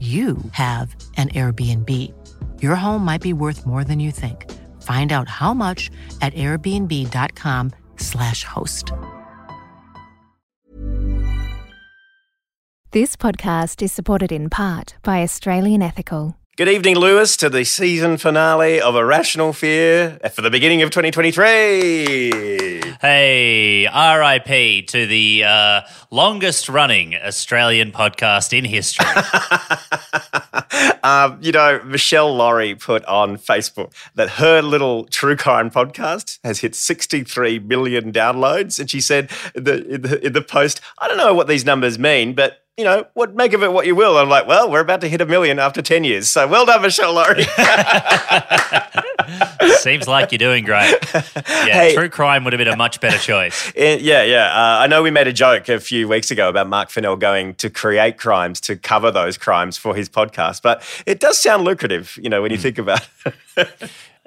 you have an Airbnb. Your home might be worth more than you think. Find out how much at airbnb.com/slash host. This podcast is supported in part by Australian Ethical. Good evening, Lewis, to the season finale of Irrational Fear for the beginning of 2023. Hey, RIP to the uh, longest running Australian podcast in history. um, you know, Michelle Laurie put on Facebook that her little true crime podcast has hit 63 million downloads. And she said in the, in the, in the post, I don't know what these numbers mean, but you know, what make of it what you will. I'm like, well, we're about to hit a million after 10 years. So well done, Michelle Laurie. Seems like you're doing great. Yeah, Hey. true crime would have been a much better choice. Yeah, yeah. Uh, I know we made a joke a few weeks ago about Mark Fennell going to create crimes to cover those crimes for his podcast, but it does sound lucrative, you know, when you think about it.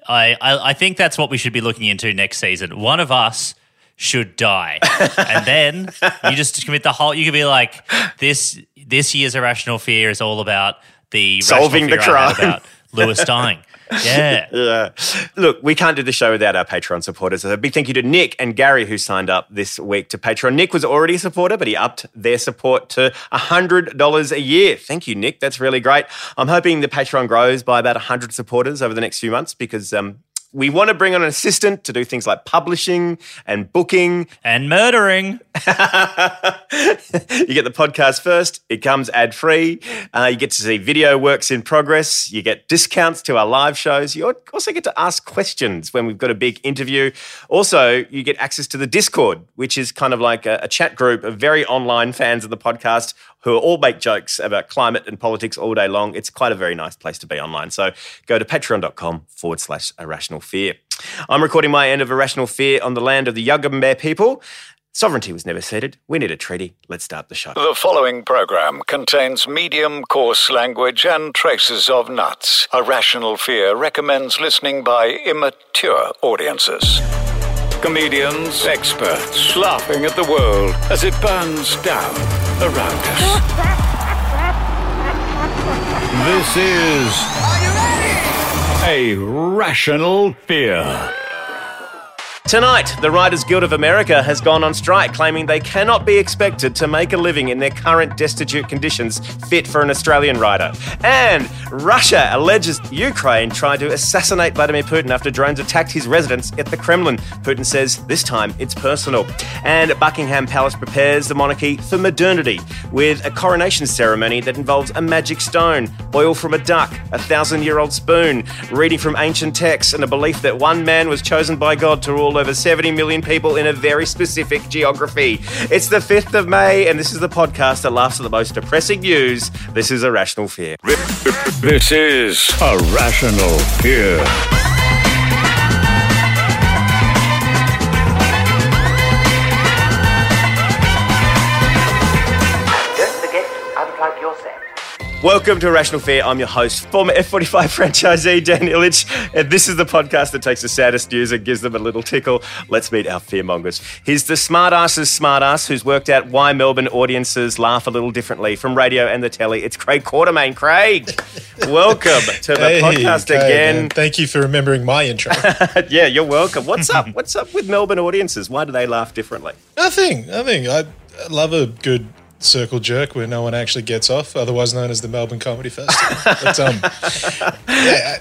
I, I, I think that's what we should be looking into next season. One of us should die, and then you just commit the whole. You could be like, this this year's irrational fear is all about the Solving the rational fear I had crime. about Lewis dying. Yeah. Yeah. Look, we can't do the show without our Patreon supporters. So a big thank you to Nick and Gary who signed up this week to Patreon. Nick was already a supporter, but he upped their support to $100 a year. Thank you, Nick. That's really great. I'm hoping the Patreon grows by about 100 supporters over the next few months because um, we want to bring on an assistant to do things like publishing and booking. And murdering. you get the podcast first. It comes ad free. Uh, you get to see video works in progress. You get discounts to our live shows. You also get to ask questions when we've got a big interview. Also, you get access to the Discord, which is kind of like a, a chat group of very online fans of the podcast who all make jokes about climate and politics all day long. It's quite a very nice place to be online. So go to patreon.com forward slash irrational fear. I'm recording my end of Irrational Fear on the land of the Yugambeh people. Sovereignty was never ceded. We need a treaty. Let's start the show. The following program contains medium coarse language and traces of nuts. A Rational Fear recommends listening by immature audiences. Comedians, experts, laughing at the world as it burns down around us. This is. A Rational Fear. Tonight, the Writers Guild of America has gone on strike, claiming they cannot be expected to make a living in their current destitute conditions fit for an Australian writer. And Russia alleges Ukraine tried to assassinate Vladimir Putin after drones attacked his residence at the Kremlin. Putin says this time it's personal. And Buckingham Palace prepares the monarchy for modernity with a coronation ceremony that involves a magic stone, oil from a duck, a thousand year old spoon, reading from ancient texts, and a belief that one man was chosen by God to rule over 70 million people in a very specific geography. It's the 5th of May, and this is the podcast that laughs at the most depressing news. This is Irrational Fear. This is A Rational Fear. Welcome to Irrational Fear. I'm your host, former F45 franchisee Dan Ilic, and this is the podcast that takes the saddest news and gives them a little tickle. Let's meet our fearmongers. He's the smartass's smartass who's worked out why Melbourne audiences laugh a little differently from radio and the telly. It's Craig Quartermaine. Craig, welcome to the Hey, podcast Craig, again. man. Thank you for remembering my intro. yeah, you're welcome. What's up? What's up with Melbourne audiences? Why do they laugh differently? nothing, nothing. I love a good circle jerk where no one actually gets off, otherwise known as the Melbourne Comedy Festival. but um, yeah,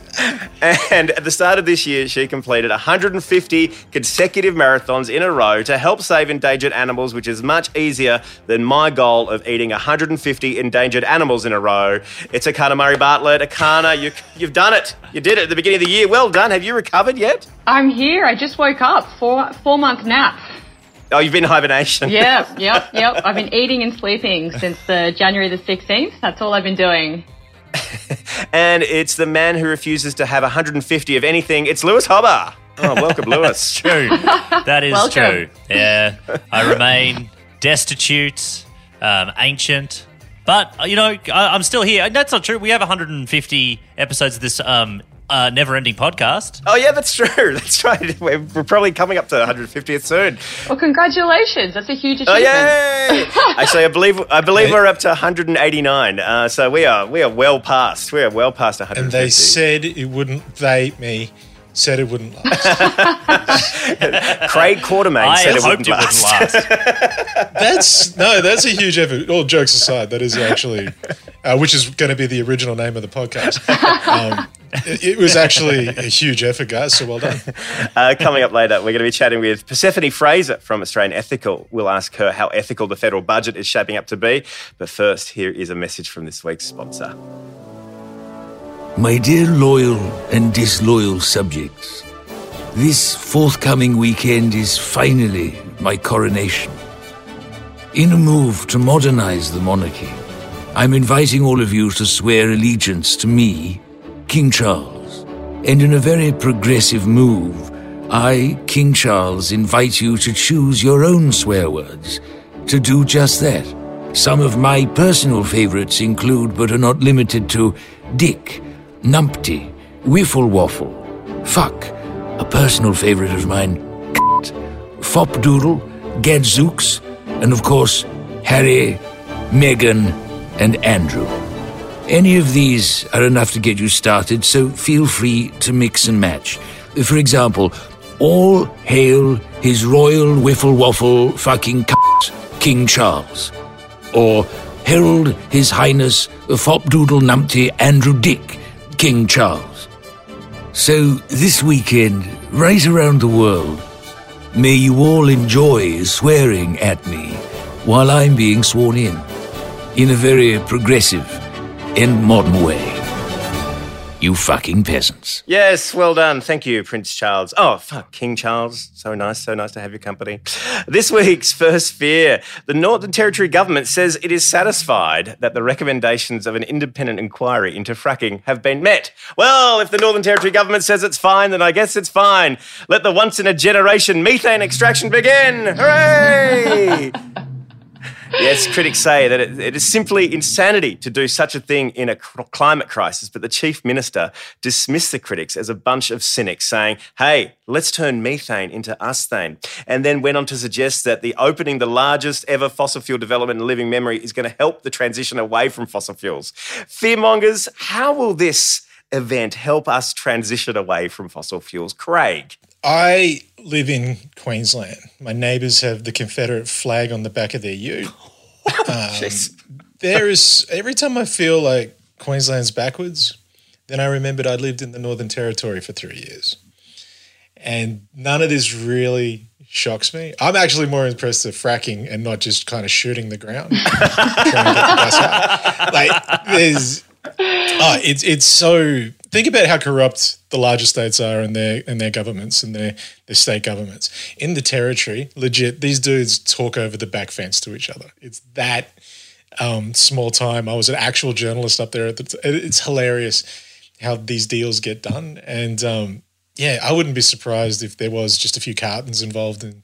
And at the start of this year, she completed 150 consecutive marathons in a row to help save endangered animals, which is much easier than my goal of eating 150 endangered animals in a row. It's Erchana Murray Bartlett. Erchana, you, you've done it. You did it at the beginning of the year. Well done. Have you recovered yet? I'm here. I just woke up. Four four month nap. Oh, you've been in hibernation. Yep, yep, yep. I've been eating and sleeping since the January the 16th. That's all I've been doing. And it's the man who refuses to have 150 of anything. It's Lewis Hobba. Oh, welcome, Lewis. True. That is Welcome. true. Yeah. I remain destitute, um, ancient. But, uh, you know, I, I'm still here. And That's not true. We have 150 episodes of this um, uh, never ending podcast. Oh, yeah, that's true. That's right. We're, we're probably coming up to 150th soon. Well, congratulations. That's a huge Oh achievement. yay! Actually, I believe I believe we're up to 189. Uh, so we are we are well past. We are well past 150. and they said it wouldn't. They me said it wouldn't last. Craig Quartermaine I said it hoped wouldn't it last. wouldn't last. That's no, that's a huge effort. All jokes aside, that is actually, uh, which is going to be the original name of the podcast. Um, it, it was actually a huge effort, guys. So well done. Uh, coming up later, we're going to be chatting with Persephone Fraser from Australian Ethical. We'll ask her how ethical the federal budget is shaping up to be. But first, here is a message from this week's sponsor. My dear loyal and disloyal subjects, this forthcoming weekend is finally my coronation. In a move to modernize the monarchy, I'm inviting all of you to swear allegiance to me, King Charles. And in a very progressive move, I, King Charles, invite you to choose your own swear words to do just that. Some of my personal favorites include, but are not limited to, Dick, Numpty, Wiffle Waffle, Fuck, a personal favorite of mine, Fop Doodle, Gadzooks, and of course, Harry, Meghan, and Andrew. Any of these are enough to get you started, so feel free to mix and match. For example, all hail His Royal Wiffle Waffle fucking cunt, King Charles. Or herald His Highness Fop Doodle Numpty Andrew Dick, King Charles. So this weekend, right around the world, may you all enjoy swearing at me while I'm being sworn in, in a very progressive and modern way. You fucking peasants. Yes, well done. Thank you, Prince Charles. Oh, fuck, King Charles. So nice, so nice to have your company. This week's first fear. The Northern Territory government says it is satisfied that the recommendations of an independent inquiry into fracking have been met. Well, if the Northern Territory government says it's fine, then I guess it's fine. Let the once in a generation methane extraction begin. Hooray! Yes, critics say that it, it is simply insanity to do such a thing in a climate crisis, but the chief minister dismissed the critics as a bunch of cynics, saying, hey, let's turn methane into usthane, and then went on to suggest that the opening the largest ever fossil fuel development in living memory is going to help the transition away from fossil fuels. Fearmongers, how will this event help us transition away from fossil fuels? Craig. I live in Queensland. My neighbours have the Confederate flag on the back of their ute. Oh, um, jeez. There is every time I feel like Queensland's backwards, then I remembered I lived in the Northern Territory for three years, and none of this really shocks me. I'm actually more impressed with fracking and not just kind of shooting the ground, trying to get the. Like there's, oh, it's it's so. Think about how corrupt the larger states are in their in their governments and their their state governments. In the territory, legit, these dudes talk over the back fence to each other. It's that um, small time. I was an actual journalist up there. The, it's hilarious how these deals get done, and um, yeah, I wouldn't be surprised if there was just a few cartons involved in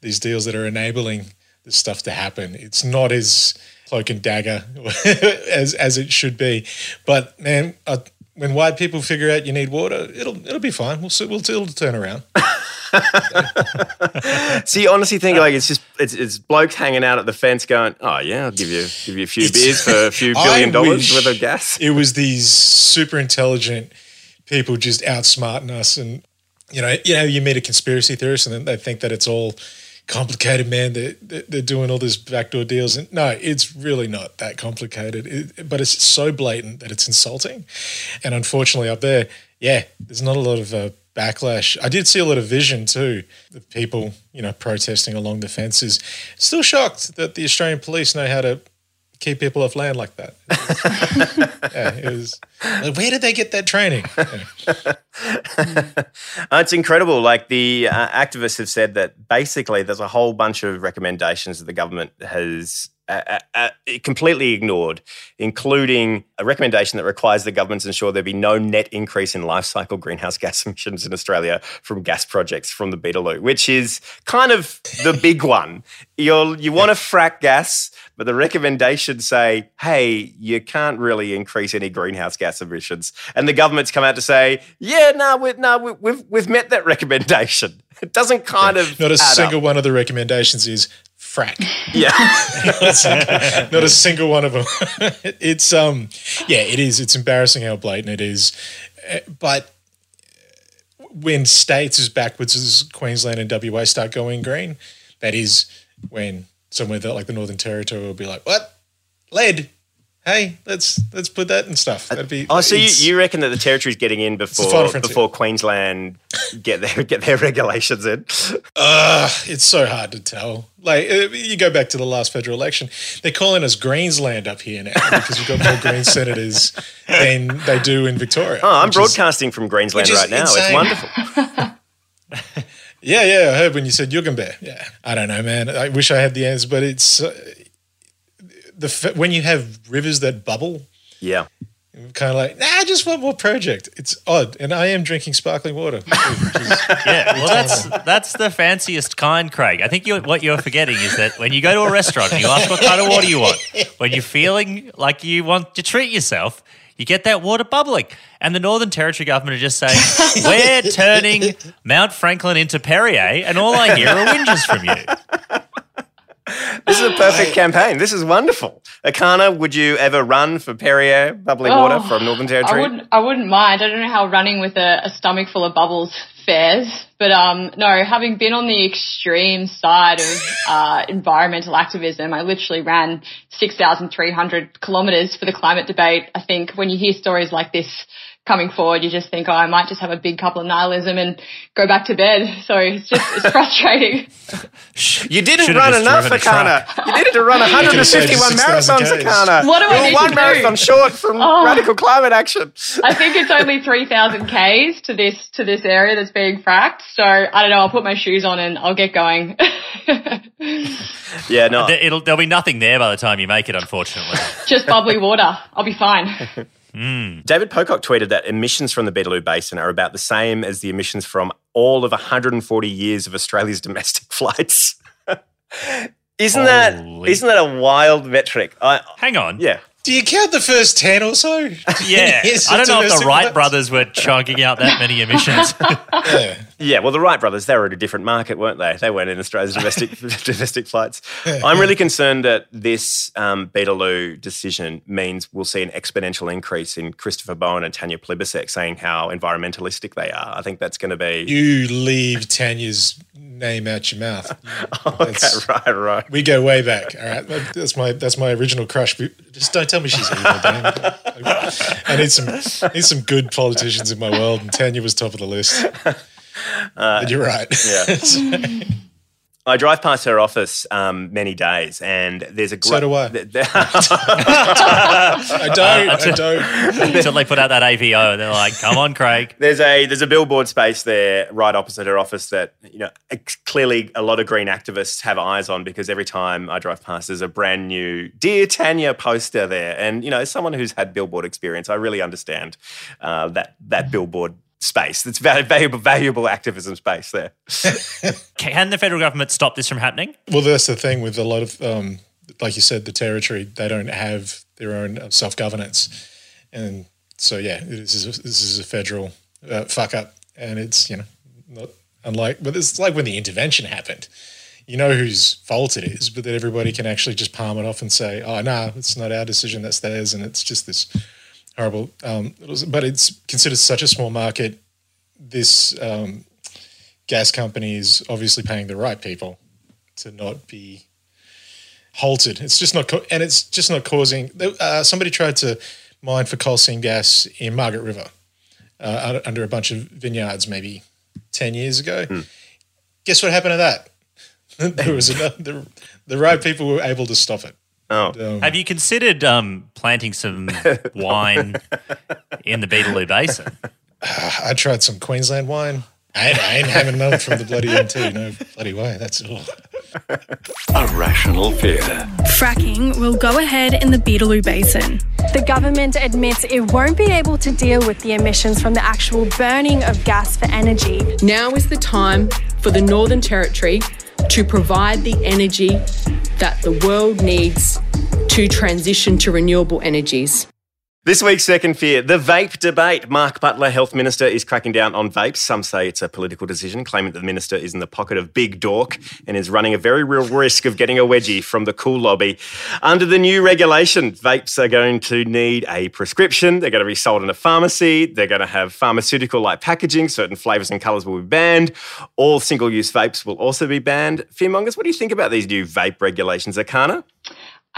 these deals that are enabling this stuff to happen. It's not as cloak and dagger as as it should be. But man, uh, when white people figure out you need water, it'll it'll be fine. We'll we'll it'll turn around. So you honestly think like it's just it's, it's blokes hanging out at the fence going, oh yeah, I'll give you give you a few It's- beers for a few I billion dollars worth of gas. It was these super intelligent people just outsmarting us, and you know, you know, you meet a conspiracy theorist, and then they think that it's all complicated. Man, they're they're doing all these backdoor deals, and no, it's really not that complicated. It, but it's so blatant that it's insulting, and unfortunately, up there, yeah, there's not a lot of. Uh, Backlash. I did see a lot of vision too. The people, you know, protesting along the fences. Still shocked that the Australian police know how to keep people off land like that. yeah, it was. Like, where did they get that training? Uh, it's incredible. Like the uh, activists have said that basically there's a whole bunch of recommendations that the government has uh, uh, uh, completely ignored, including a recommendation that requires the government to ensure there be no net increase in life cycle greenhouse gas emissions in Australia from gas projects from the Beetaloo, which is kind of the big one. You're, you want to frack gas, but the recommendations say, hey, you can't really increase any greenhouse gas emissions. And the government's come out to say, yeah, no, we, no we, we've, we've met that recommendation. It doesn't kind of Not a single up. one of the recommendations is frack. Yeah. not, a single, not a single one of them. it's um, yeah, it is. It's embarrassing how blatant it is. Uh, But when states as backwards as Queensland and WA start going green, that is when somewhere that like the Northern Territory will be like, "What lead? Hey, let's let's put that and stuff." That'd be. Oh, so you, you reckon that the territory's getting in before before Queensland get their get their regulations in? Uh, it's so hard to tell. Like uh, you go back to the last federal election, they're calling us Greensland up here now because we've got more Green senators than they do in Victoria. Oh, I'm which is- broadcasting from Greensland right now. It's wonderful. Yeah, yeah, I heard when you said Yugambeh. Yeah, I don't know, man. I wish I had the answer, but it's uh, the f- when you have rivers that bubble, Yeah. Kind of like nah, just one more project. It's odd, and I am drinking sparkling water. Yeah, well, that's that's the fanciest kind, Craig. I think you what you're forgetting is that when you go to a restaurant and you ask what kind of water you want, when you're feeling like you want to treat yourself, you get that water bubbling. And the Northern Territory government are just saying, "We're turning Mount Franklin into Perrier," and all I hear are whinges from you. This is a perfect campaign. This is wonderful. Erchana, would you ever run for Perrier bubbling water Oh, from Northern I Territory? wouldn't. I wouldn't mind. I don't know how running with a, a stomach full of bubbles fares, but um, no. Having been on the extreme side of uh, environmental activism, I literally ran six thousand three hundred kilometers for the climate debate. I think when you hear stories like this coming forward, you just think, oh, I might just have a big couple of nihilism and go back to bed. So it's just it's frustrating. You didn't Should've run enough, driven Erchana. You needed to run 151 marathons, Ks. Erchana. What do I You're need one to do? marathon short from Oh. radical climate action. I think it's only 3,000 Ks to this, to this area that's being fracked. So I don't know. I'll put my shoes on and I'll get going. Yeah, no. It'll, there'll be nothing there by the time you make it, unfortunately. Just bubbly water. I'll be fine. Mm. David Pocock tweeted that emissions from the Beetaloo Basin are about the same as the emissions from all of 140 years of Australia's domestic flights. isn't that Holy- isn't that a wild metric? I, Hang on. yeah. Do you count the first ten or so? Yeah. Yes, I don't know if the Wright brothers were chugging out that many emissions. Yeah. Yeah, well, the Wright brothers, they were at a different market, weren't they? They weren't in Australia's domestic domestic flights. I'm really concerned that this um, Beetaloo decision means we'll see an exponential increase in Christopher Bowen and Tanya Plibersek saying how environmentalistic they are. I think that's going to be. You leave Tanya's name out your mouth. okay, That's- right, right. We go way back. All right, that's my that's my original crush. Just don't tell me she's evil. I need some need some good politicians in my world, and Tanya was top of the list. But you're right. yeah. I drive past her office um, many days, and there's a. So do I. th- I don't. I don't. Until they put out that AVO and they're like, come on, Craig. There's a there's a billboard space there right opposite her office that you know clearly a lot of green activists have eyes on because every time I drive past there's a brand new "Dear Tanya" poster there, and you know as someone who's had billboard experience, I really understand uh, that that billboard space. It's val- valuable valuable activism space there. Can the federal government stop this from happening? Well, that's the thing with a lot of um, like you said, the territory they don't have their own self governance, and so yeah, this is a, this is a federal uh, fuck up, and it's you know not unlike, but it's like when the intervention happened. You know whose fault it is, but that everybody can actually just palm it off and say, "Oh no, it's not our decision, that's theirs," and it's just this horrible. Um, it was, but it's considered such a small market. This um, gas company is obviously paying the right people to not be halted. It's just not, co- and it's just not causing. Uh, somebody tried to mine for coal seam gas in Margaret River uh, under a bunch of vineyards, maybe ten years ago. Guess what happened to that? there was the right people were able to stop it. Oh, Have you considered um, planting some wine in the Beetaloo Basin? I tried some Queensland wine. I ain't, I ain't having none from the bloody NT. No bloody way. That's all. A rational fear. Fracking will go ahead in the Beetaloo Basin. The government admits it won't be able to deal with the emissions from the actual burning of gas for energy. Now is the time for the Northern Territory to provide the energy that the world needs to transition to renewable energies. This week's second fear, the vape debate. Mark Butler, Health Minister, is cracking down on vapes. Some say it's a political decision, claiming that the minister is in the pocket of Big Dork and is running a very real risk of getting a wedgie from the cool lobby. Under the new regulation, vapes are going to need a prescription. They're going to be sold in a pharmacy. They're going to have pharmaceutical like packaging. Certain flavours and colours will be banned. All single use vapes will also be banned. Fearmongers, what do you think about these new vape regulations, Erchana?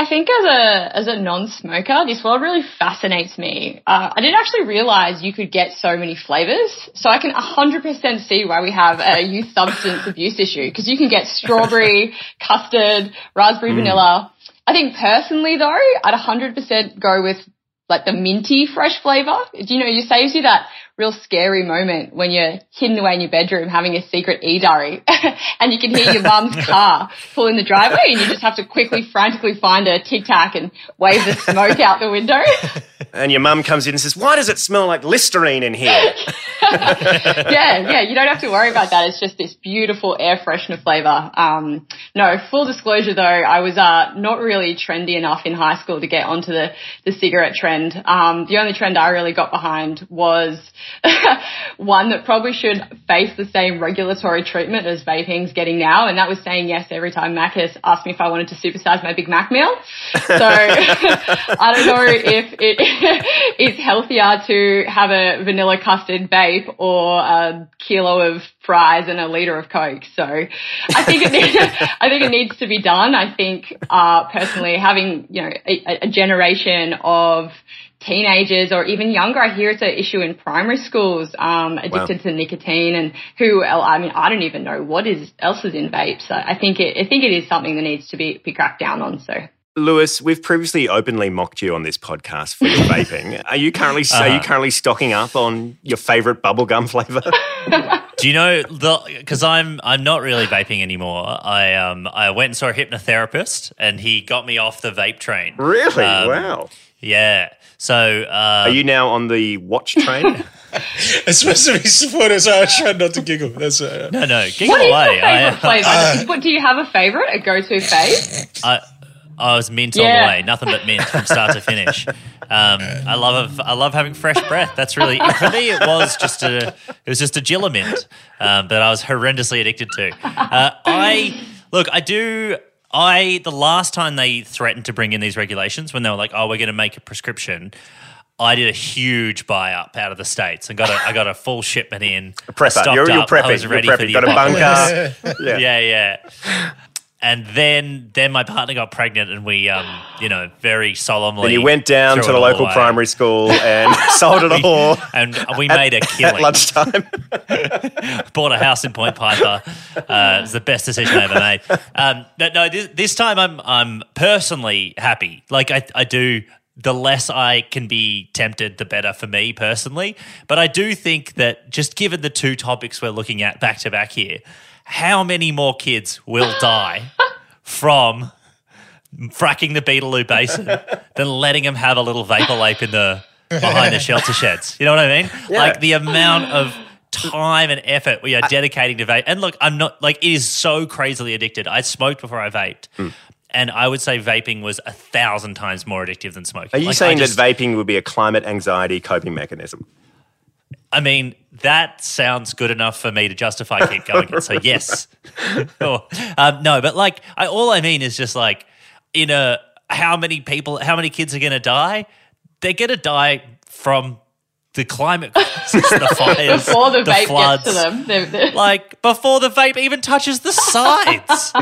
I think as a as a non-smoker, this world really fascinates me. Uh, I didn't actually realize you could get so many flavors, so I can 100% see why we have a youth substance abuse issue because you can get strawberry, custard, raspberry, Mm. vanilla. I think personally though, I'd 100% go with like the minty fresh flavor. Do you know, it saves you that real scary moment when you're hidden away in your bedroom having a secret e-diary and you can hear your mum's car pull in the driveway and you just have to quickly, frantically find a tic tac and wave the smoke out the window. And your mum comes in and says, Why does it smell like Listerine in here? yeah, yeah, you don't have to worry about that. It's just this beautiful air freshener flavor. Um, no, full disclosure though, I was uh, not really trendy enough in high school to get onto the, the cigarette trend. Um, the only trend I really got behind was one that probably should face the same regulatory treatment as vaping's getting now, and that was saying yes every time Macca's asked me if I wanted to supersize my Big Mac meal. So I don't know if it is healthier to have a vanilla custard vape or a kilo of fries and a liter of Coke. So I think it needs, I think it needs to be done. I think uh, personally having you know a, a generation of teenagers or even younger. I hear it's an issue in primary schools, um, addicted to nicotine and who, I mean, I don't even know what is else is in vapes. I think it, I think it is something that needs to be, be cracked down on. So. Lewis, we've previously openly mocked you on this podcast for your vaping. Are you currently are you Uh-huh. currently stocking up on your favourite bubblegum flavour? Do you know the? Because I'm I'm not really vaping anymore. I um I went and saw a hypnotherapist, and he got me off the vape train. Really? Um, wow. Yeah. So uh, Are you now on the watch train? It's supposed to be supportive, so I tried not to giggle. That's uh, no, no, giggle What is away. your favorite I, flavor? what, do you have a favorite, a go-to fave? I, I was mint all the way, nothing but mint from start to finish. Um, I love I love having fresh breath. That's really for me. It was just a it was just a Gilla mint um, that I was horrendously addicted to. Uh, I look, I do. I the last time they threatened to bring in these regulations when they were like, "Oh, we're going to make a prescription." I did a huge buy up out of the states and got a I got a full shipment in. A prepper. You're- you're up. I was prepping. You're ready for the Got a bunker. Yeah. yeah, yeah. And then then my partner got pregnant and we um you know very solemnly And you went down to the local away. primary school and sold it all. and we at- made a killing at lunchtime. bought a house in Point Piper. Uh, it's the best decision I ever made. Um, but no, this, this time I'm I'm personally happy. Like I I do. The less I can be tempted, the better for me personally. But I do think that just given the two topics we're looking at back to back here, how many more kids will die from fracking the Beetaloo Basin than letting them have a little vapor lape in the behind the shelter sheds? You know what I mean? Yeah. Like the amount of time and effort we are dedicating to vape. And look, I'm not like it is so crazily addicted. I smoked before I vaped. Mm. and I would say vaping was a thousand times more addictive than smoking. Are you Like, saying just- that vaping would be a climate anxiety coping mechanism? I mean, that sounds good enough for me to justify keep going it. So yes, Sure. um, no, but like, I, all I mean is just like, in a how many people, how many kids are going to die? They're going to die from the climate crisis, the fires, Before the, vape floods. gets to them. They're, they're- Like before the vape even touches the sides.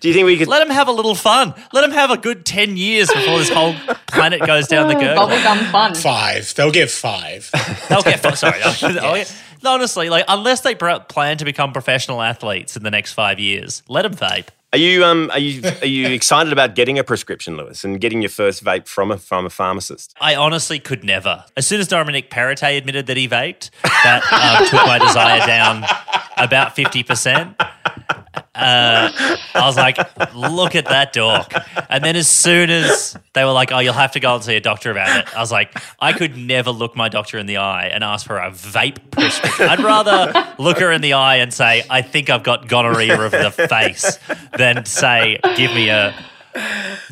Do you think we could let them have a little fun? Let them have a good ten years before this whole planet goes down the gurgler. Bubblegum fun. Five. They'll get five. They'll get fu- sorry. I'll get- Honestly, like unless they plan to become professional athletes in the next five years, let them vape. Are you um are you are you excited about getting a prescription, Lewis, and getting your first vape from a from a pharmacist? I honestly could never. As soon as Dominic Perrottet admitted that he vaped, that um, took my desire down about fifty percent. Uh, I was like, look at that dork. And then as soon as they were like, oh, you'll have to go and see a doctor about it, I was like, I could never look my doctor in the eye and ask for a vape prescription. I'd rather look her in the eye and say, I think I've got gonorrhea of the face than say, give me a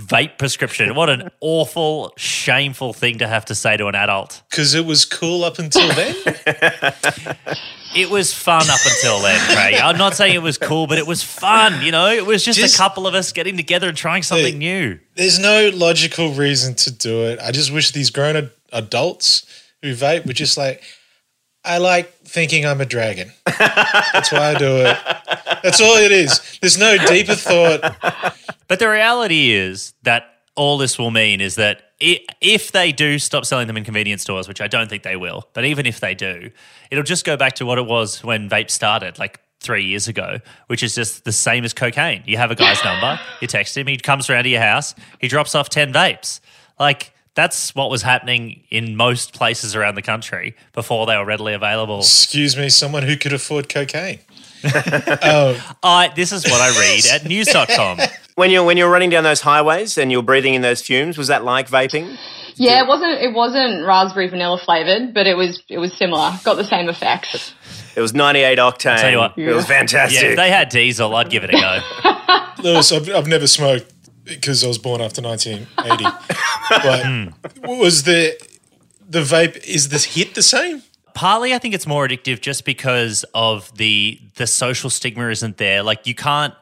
vape prescription. What an awful, shameful thing to have to say to an adult. Because it was cool up until then. It was fun up until then, Craig. I'm not saying it was cool, but it was fun. You know, it was just, Just- a couple of us getting together and trying something new. There's no logical reason to do it. I just wish these grown ad- adults who vape were just like, I like thinking I'm a dragon. That's why I do it. That's all it is. There's no deeper thought. But the reality is that all this will mean is that if they do stop selling them in convenience stores, which I don't think they will, but even if they do, it'll just go back to what it was when vape started, like three years ago, which is just the same as cocaine. You have a guy's number, you text him, he comes around to your house, he drops off 10 vapes. Like, that's what was happening in most places around the country before they were readily available. Excuse me, someone who could afford cocaine. oh, I, this is what I read at news.com. When you're when you're running down those highways and you're breathing in those fumes, was that like vaping? Yeah, it wasn't it wasn't raspberry vanilla flavored, but it was it was similar. Got the same effects. It was 98 octane. Tell you what. It was fantastic. Yeah, if they had diesel, I'd give it a go. Lewis, I've, I've never smoked because I was born after 1980. but was the the vape is this hit the same? Partly, I think it's more addictive just because of the the social stigma isn't there. Like you can't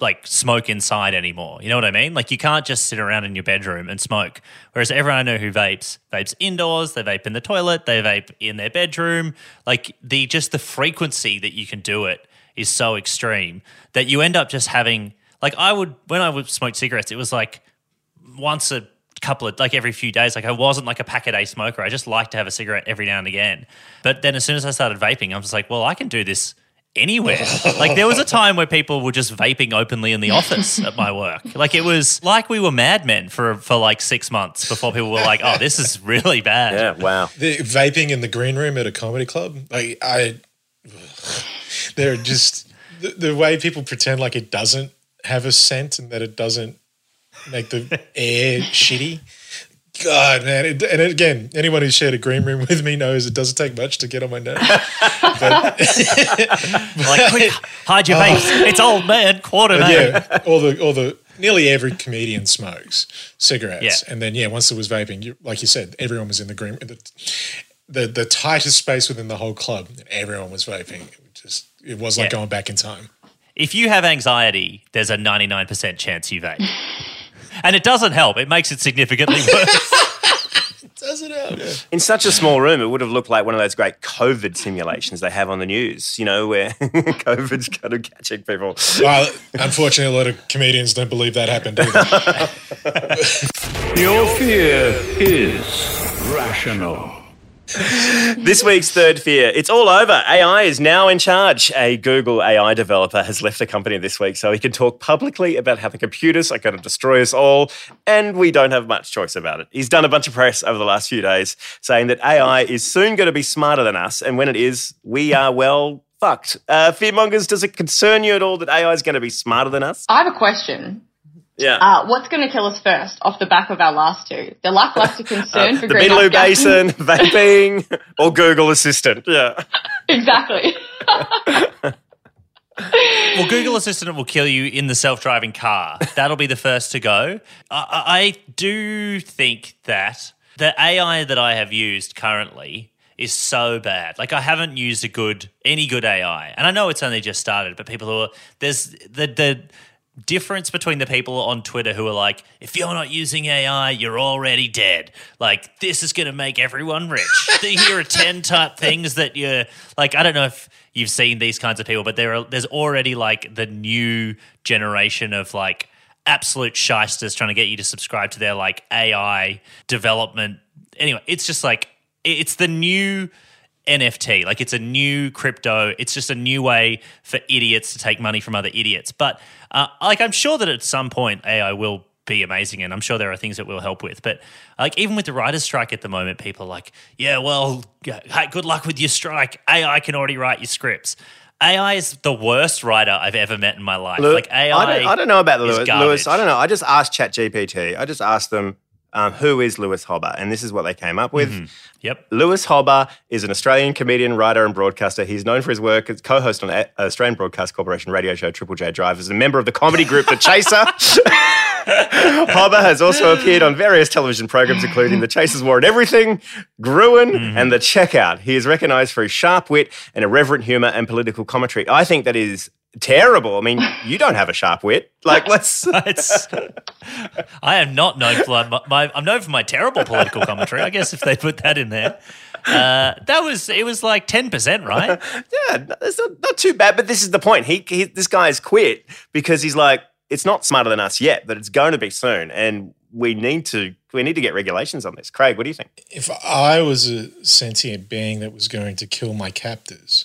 like smoke inside anymore. You know what I mean? Like you can't just sit around in your bedroom and smoke. Whereas everyone I know who vapes vapes indoors. They vape in the toilet. They vape in their bedroom. Like the just the frequency that you can do it is so extreme that you end up just having like I would when I would smoke cigarettes. It was like once a couple of like every few days. Like I wasn't like a pack a day smoker. I just liked to have a cigarette every now and again. But then as soon as I started vaping, I was like, well, I can do this anywhere. like there was a time where people were just vaping openly in the office at my work. Like it was like we were madmen for for like six months before people were like, oh, this is really bad. Yeah, wow. The vaping in the green room at a comedy club, like I, they're just the, the way people pretend like it doesn't have a scent and that it doesn't make the air shitty. God, man, it, and again, anyone who's shared a green room with me knows it doesn't take much to get on my nerves. But, Like quick, hide your oh. vapes. It's old man quarter yeah, all the all the nearly every comedian smokes cigarettes, Yeah. and then yeah, once there was vaping, you, like you said, everyone was in the green the, the the tightest space within the whole club, and everyone was vaping. It just it was like Yeah. going back in time. If you have anxiety, there's a 99% chance you've vape. And it doesn't help. It makes it significantly worse. Does it help? In such a small room, it would have looked like one of those great COVID simulations they have on the news, you know, where COVID's kind of catching people. Well, unfortunately, a lot of comedians don't believe that happened either. Your fear is rational. This week's third fear. It's all over. AI is now in charge. A Google AI developer has left the company this week so he can talk publicly about how the computers are going to destroy us all, and we don't have much choice about it. He's done a bunch of press over the last few days saying that AI is soon going to be smarter than us, and when it is, we are, well, fucked. Uh, fearmongers, does it concern you at all that AI is going to be smarter than us? I have a question. Yeah. Uh, what's going to kill us first off the back of our last two? The lackluster concern for Uh, the greenhouse Beetaloo gases. Basin, vaping, or Google Assistant. Yeah. exactly. well, Google Assistant will kill you in the self-driving car. That'll be the first to go. I, I do think that the AI that I have used currently is so bad. Like I haven't used a good any good AI, and I know it's only just started. But people who are there's the the difference between the people on Twitter who are like, if you're not using AI, you're already dead. Like this is going to make everyone rich. Here are ten type things that you're like. I don't know if you've seen these kinds of people, but there are there's already like the new generation of like absolute shysters trying to get you to subscribe to their like AI development. Anyway, it's just like it's the new NFT. Like it's a new crypto. It's just a new way for idiots to take money from other idiots. But uh, like I'm sure that at some point AI will be amazing and I'm sure there are things that will help with. But like even with the writer's strike at the moment, people are like, yeah, well, good luck with your strike. AI can already write your scripts. AI is the worst writer I've ever met in my life. Like AI, I don't, I don't know about is Lewis. Lewis. I don't know. I just asked ChatGPT. I just asked them um, who is Lewis Hobba, and this is what they came up with. Mm-hmm. Yep. Lewis Hobba is an Australian comedian, writer, and broadcaster. He's known for his work as co-host on the Australian Broadcast Corporation radio show Triple J Drive. As a member of the comedy group The Chaser, Hobba has also appeared on various television programs, including The Chaser's War and Everything, Gruen, Mm-hmm. and The Checkout. He is recognised for his sharp wit and irreverent humour and political commentary. I think that is terrible. I mean, you don't have a sharp wit. Like, let's. It's, I am not known for my, my. I'm known for my terrible political commentary. I guess if they put that in there, uh, that was it was like ten percent, right? yeah, it's not, not too bad. But this is the point. He, he this guy's quit because he's like, it's not smarter than us yet, but it's going to be soon, and we need to we need to get regulations on this. Craig, what do you think? If I was a sentient being that was going to kill my captors,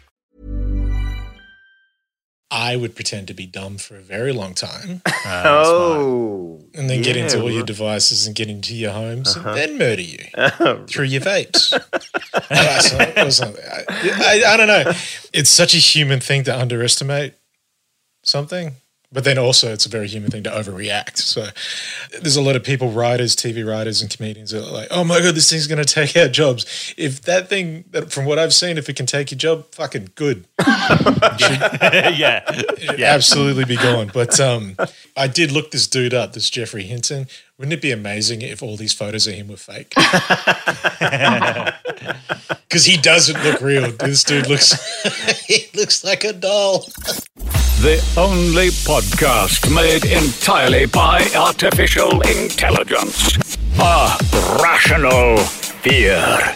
I would pretend to be dumb for a very long time. oh, and then get into all your devices and get into your homes Uh-huh. and then murder you through your vapes. Or something- or something. I, I, I don't know. It's such a human thing to underestimate something, but then also it's a very human thing to overreact. So there's a lot of people, writers, TV writers, and comedians that are like, "Oh my god, this thing's going to take our jobs." If that thing, that from what I've seen, if it can take your job, fucking good. yeah, yeah. absolutely be gone. But um, I did look this dude up, this Geoffrey Hinton. Wouldn't it be amazing if all these photos of him were fake? Because he doesn't look real. This dude looks he looks like a doll. The only podcast made entirely by artificial intelligence. A rational fear.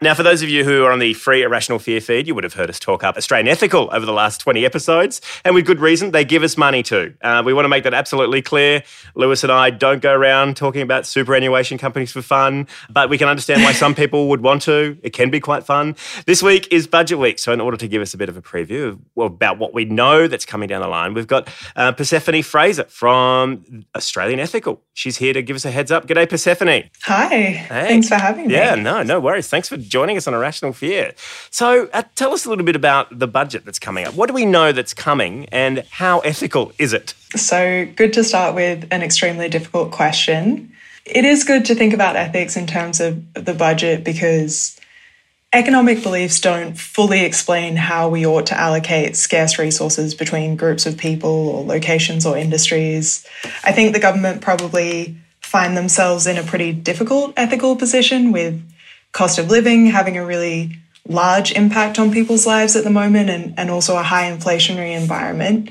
Now, for those of you who are on the free Irrational Fear feed, you would have heard us talk up Australian Ethical over the last 20 episodes, and with good reason. They give us money too. Uh, we want to make that absolutely clear. Lewis and I don't go around talking about superannuation companies for fun, but we can understand why some people would want to. It can be quite fun. This week is budget week, so in order to give us a bit of a preview of, well, about what we know that's coming down the line, we've got uh, Persephone Fraser from Australian Ethical. She's here to give us a heads up. G'day, Persephone. Hi. Thanks for having me. Yeah, no, no worries. Thanks for joining us on Irrational Fear. So, uh, tell us a little bit about the budget that's coming up. What do we know that's coming, and how ethical is it? So, good to start with an extremely difficult question. It is good to think about ethics in terms of the budget because economic beliefs don't fully explain how we ought to allocate scarce resources between groups of people or locations or industries. I think the government probably find themselves in a pretty difficult ethical position with cost of living having a really large impact on people's lives at the moment and, and also a high inflationary environment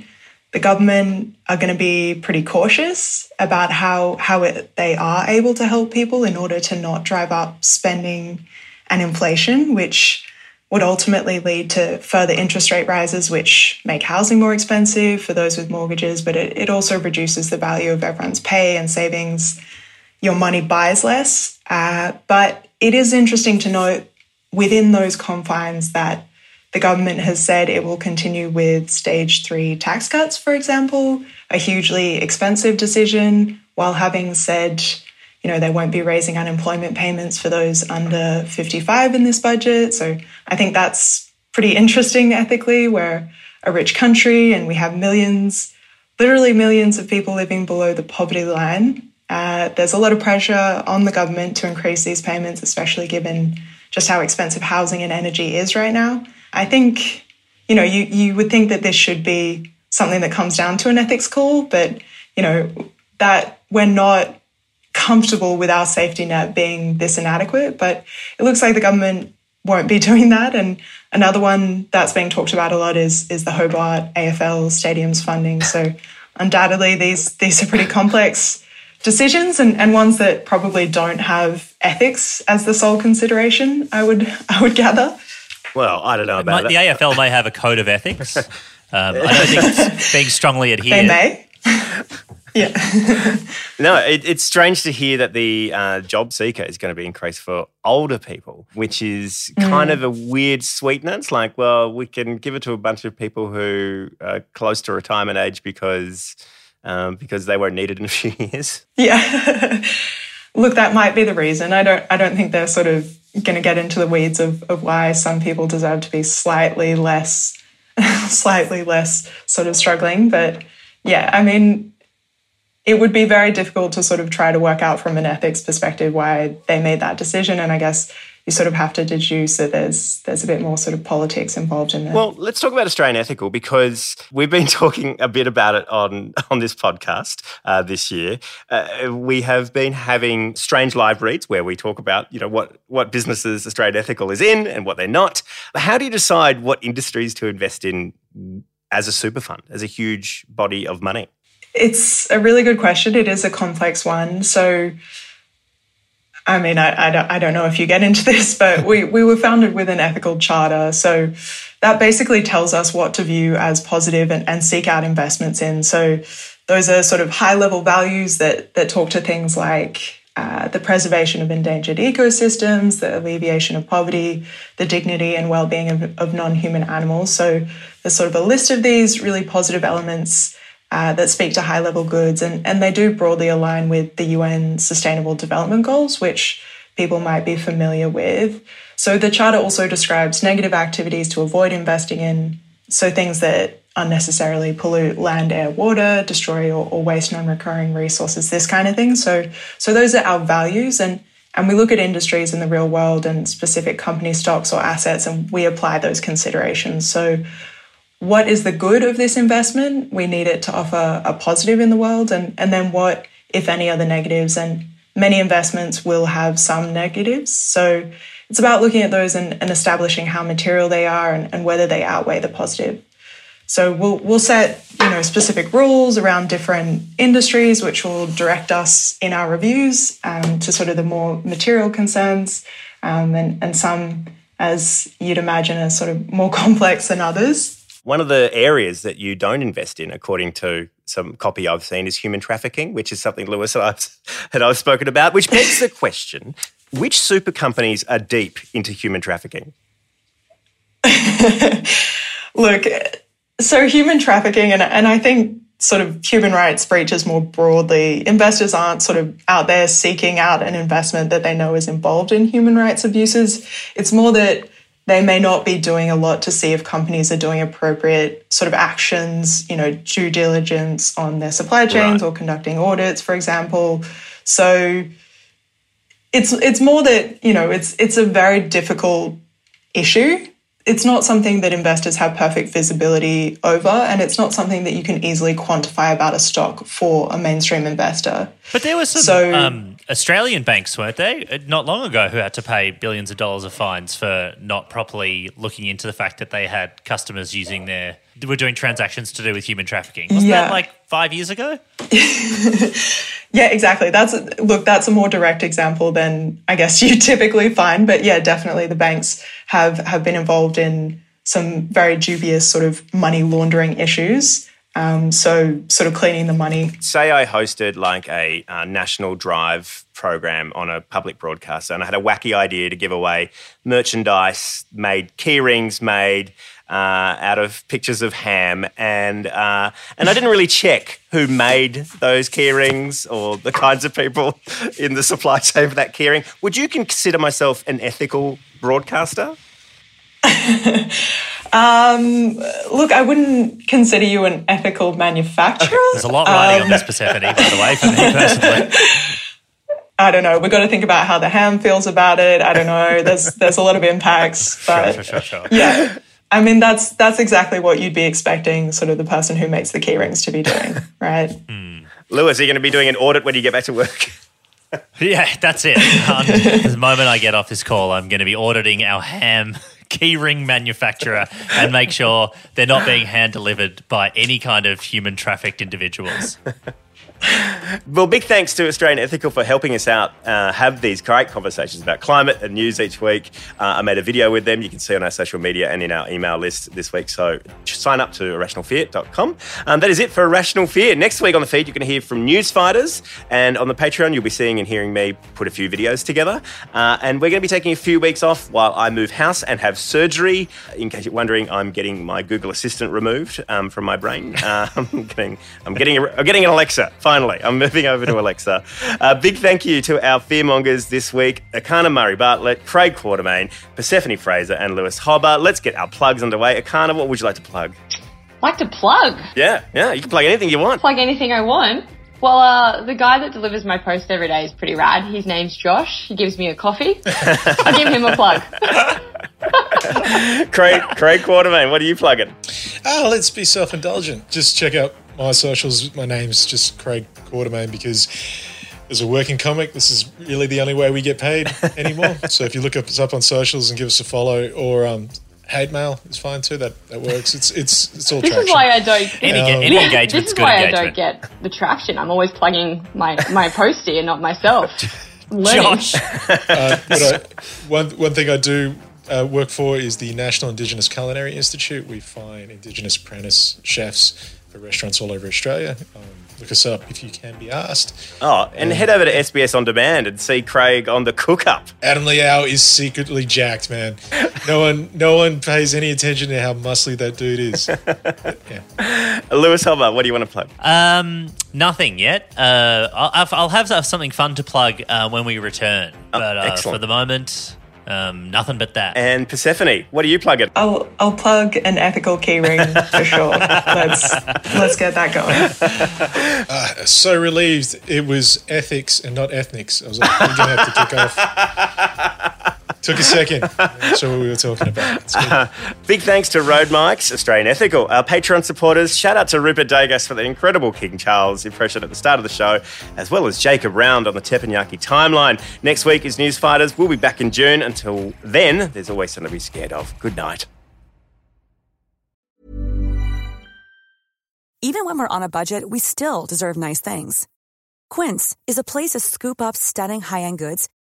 the government are going to be pretty cautious about how how it, they are able to help people in order to not drive up spending and inflation, which would ultimately lead to further interest rate rises, which make housing more expensive for those with mortgages, but it, it also reduces the value of everyone's pay and savings. Your money buys less. Uh, but it is interesting to note within those confines that the government has said it will continue with stage three tax cuts, for example, a hugely expensive decision, while having said you know, they won't be raising unemployment payments for those under 55 in this budget. So I think that's pretty interesting ethically. We're a rich country and we have millions, literally millions of people living below the poverty line. Uh, there's a lot of pressure on the government to increase these payments, especially given just how expensive housing and energy is right now. I think, you know, you, you would think that this should be something that comes down to an ethics call, but, you know, that we're not comfortable with our safety net being this inadequate. But it looks like the government won't be doing that. And another one that's being talked about a lot is is the Hobart AFL stadiums funding. So undoubtedly these these are pretty complex decisions and, and ones that probably don't have ethics as the sole consideration, I would I would gather. Well, I don't know about might, that. The AFL may have a code of ethics. Um, I don't think it's being strongly adhered. They may. Yeah. no, it, it's strange to hear that the uh, job seeker is going to be increased for older people, which is kind mm. of a weird sweetener. It's like, well, we can give it to a bunch of people who are close to retirement age because um, because they won't need it in a few years. Yeah. Look, that might be the reason. I don't. I don't think they're sort of going to get into the weeds of, of why some people deserve to be slightly less, slightly less sort of struggling. But yeah, I mean, it would be very difficult to sort of try to work out from an ethics perspective why they made that decision. And I guess you sort of have to deduce that there's there's a bit more sort of politics involved in there. Well, let's talk about Australian ethical because we've been talking a bit about it on on this podcast uh, this year. Uh, we have been having strange live reads where we talk about you know what what businesses Australian ethical is in and what they're not. How do you decide what industries to invest in as a super fund, as a huge body of money? It's a really good question. It is a complex one. So, I mean, I, I, don't, I don't know if you get into this, but we, we were founded with an ethical charter. So, that basically tells us what to view as positive and, and seek out investments in. So, those are sort of high level values that, that talk to things like uh, the preservation of endangered ecosystems, the alleviation of poverty, the dignity and well being of, of non human animals. So, there's sort of a list of these really positive elements uh, that speak to high level goods, and, and they do broadly align with the UN Sustainable Development Goals, which people might be familiar with. So the Charter also describes negative activities to avoid investing in, so things that unnecessarily pollute land, air, water, destroy or, or waste non-recurring resources, this kind of thing. So, so those are our values, and and we look at industries in the real world and specific company stocks or assets, and we apply those considerations. So what is the good of this investment? We need it to offer a positive in the world. And, and then what, if any, are the negatives? And many investments will have some negatives. So it's about looking at those and, and establishing how material they are and, and whether they outweigh the positive. So we'll we'll set you know specific rules around different industries, which will direct us in our reviews um, to sort of the more material concerns, um, and and some, as you'd imagine, are sort of more complex than others. One of the areas that you don't invest in, according to some copy I've seen, is human trafficking, which is something Lewis and I've, and I've spoken about, which begs the question which super companies are deep into human trafficking? Look, so human trafficking, and, and I think sort of human rights breaches more broadly, investors aren't sort of out there seeking out an investment that they know is involved in human rights abuses. It's more that they may not be doing a lot to see if companies are doing appropriate sort of actions, you know, due diligence on their supply chains right. or conducting audits, for example. So it's it's more that, you know, it's it's a very difficult issue. It's not something that investors have perfect visibility over, and it's not something that you can easily quantify about a stock for a mainstream investor. But there was some so, um, Australian banks, weren't they? Uh, not long ago, who had to pay billions of dollars of fines for not properly looking into the fact that they had customers using their were doing transactions to do with human trafficking. Wasn't Yeah. that like five years ago? Yeah, exactly. That's look, that's a more direct example than I guess you typically find. But yeah, definitely the banks have have been involved in some very dubious sort of money laundering issues. Um, so sort of cleaning the money. Say I hosted like a uh, national drive program on a public broadcaster, and I had a wacky idea to give away merchandise made, key rings made. Uh, out of pictures of ham, and uh, and I didn't really check who made those key rings or the kinds of people in the supply chain for that key ring. Would you consider myself an ethical broadcaster? Um, look, I wouldn't consider you an ethical manufacturer. There's a lot riding on Um, this Persephone, by the way, for me personally. I don't know. We've got to think about how the ham feels about it. I don't know. There's there's a lot of impacts, but Sure, sure, sure. yeah. I mean, that's that's exactly what you'd be expecting, sort of the person who makes the key rings to be doing, right? Lewis, are you going to be doing an audit when you get back to work? Yeah, that's it. Um, the moment I get off this call, I'm going to be auditing our ham keyring manufacturer and make sure they're not being hand delivered by any kind of human trafficked individuals. Well, big thanks to Australian Ethical for helping us out uh, have these great conversations about climate and news each week. Uh, I made a video with them. You can see on our social media and in our email list this week. So sign up to arationalfear.com. Um, that is it for A Rational Fear. Next week on the feed, you're going to hear from news fighters. And on the Patreon, you'll be seeing and hearing me put a few videos together. Uh, and we're going to be taking a few weeks off while I move house and have surgery. In case you're wondering, I'm getting my Google Assistant removed um, from my brain. Uh, I'm getting, I'm getting, a, I'm getting an Alexa. Finally, I'm moving over to Alexa. Uh, big thank you to our fearmongers this week: Erchana Murray Bartlett, Craig Quartermaine, Persephone Fraser, and Lewis Hobba. Let's get our plugs underway. Erchana, what would you like to plug? Like to plug. Yeah, yeah, you can plug anything you want. Plug anything I want. Well, uh, the guy that delivers my post every day is pretty rad. His name's Josh. He gives me a coffee. I'll give him a plug. Craig, Craig Quartermaine, what are you plugging? Oh, let's be self indulgent. Just check out my socials. My name's just Craig Quartermaine because as a working comic, this is really the only way we get paid anymore. so if you look us up on socials and give us a follow or um, hate mail, it's fine too. That that works. It's it's it's all This traction. is why I don't. Any Um, any engagement. This is good why I don't get the traction. I'm always plugging my my postie and not myself. Learning. uh, but I, one one thing I do uh, work for is the National Indigenous Culinary Institute. We find Indigenous apprentice chefs for restaurants all over Australia. Um, look us up if you can be asked. Oh, and head over to SBS On Demand and see Craig on the cook up. Adam Liaw is secretly jacked, man. No one, no one pays any attention to how muscly that dude is. yeah. Lewis Hobba, what do you want to plug? Um, nothing yet. Uh, I'll, I'll- I'll have something fun to plug uh, when we return. But uh, Oh, excellent. for the moment, um, nothing but that. And Persephone, what do you plugging? I'll I'll plug an ethical keyring for sure. Let's let's get that going. Uh, so relieved it was ethics and not ethnics. I was like, we're gonna have to kick off. Took a second. That's what we were talking about. It's good. Big thanks to Rode Mics, Australian Ethical, our Patreon supporters. Shout out to Rupert Degas for the incredible King Charles impression at the start of the show, as well as Jacob Round on the Teppanyaki timeline. Next week is News Fighters. We'll be back in June. Until then, there's always something to be scared of. Good night. Even when we're on a budget, we still deserve nice things. Quince is a place to scoop up stunning high-end goods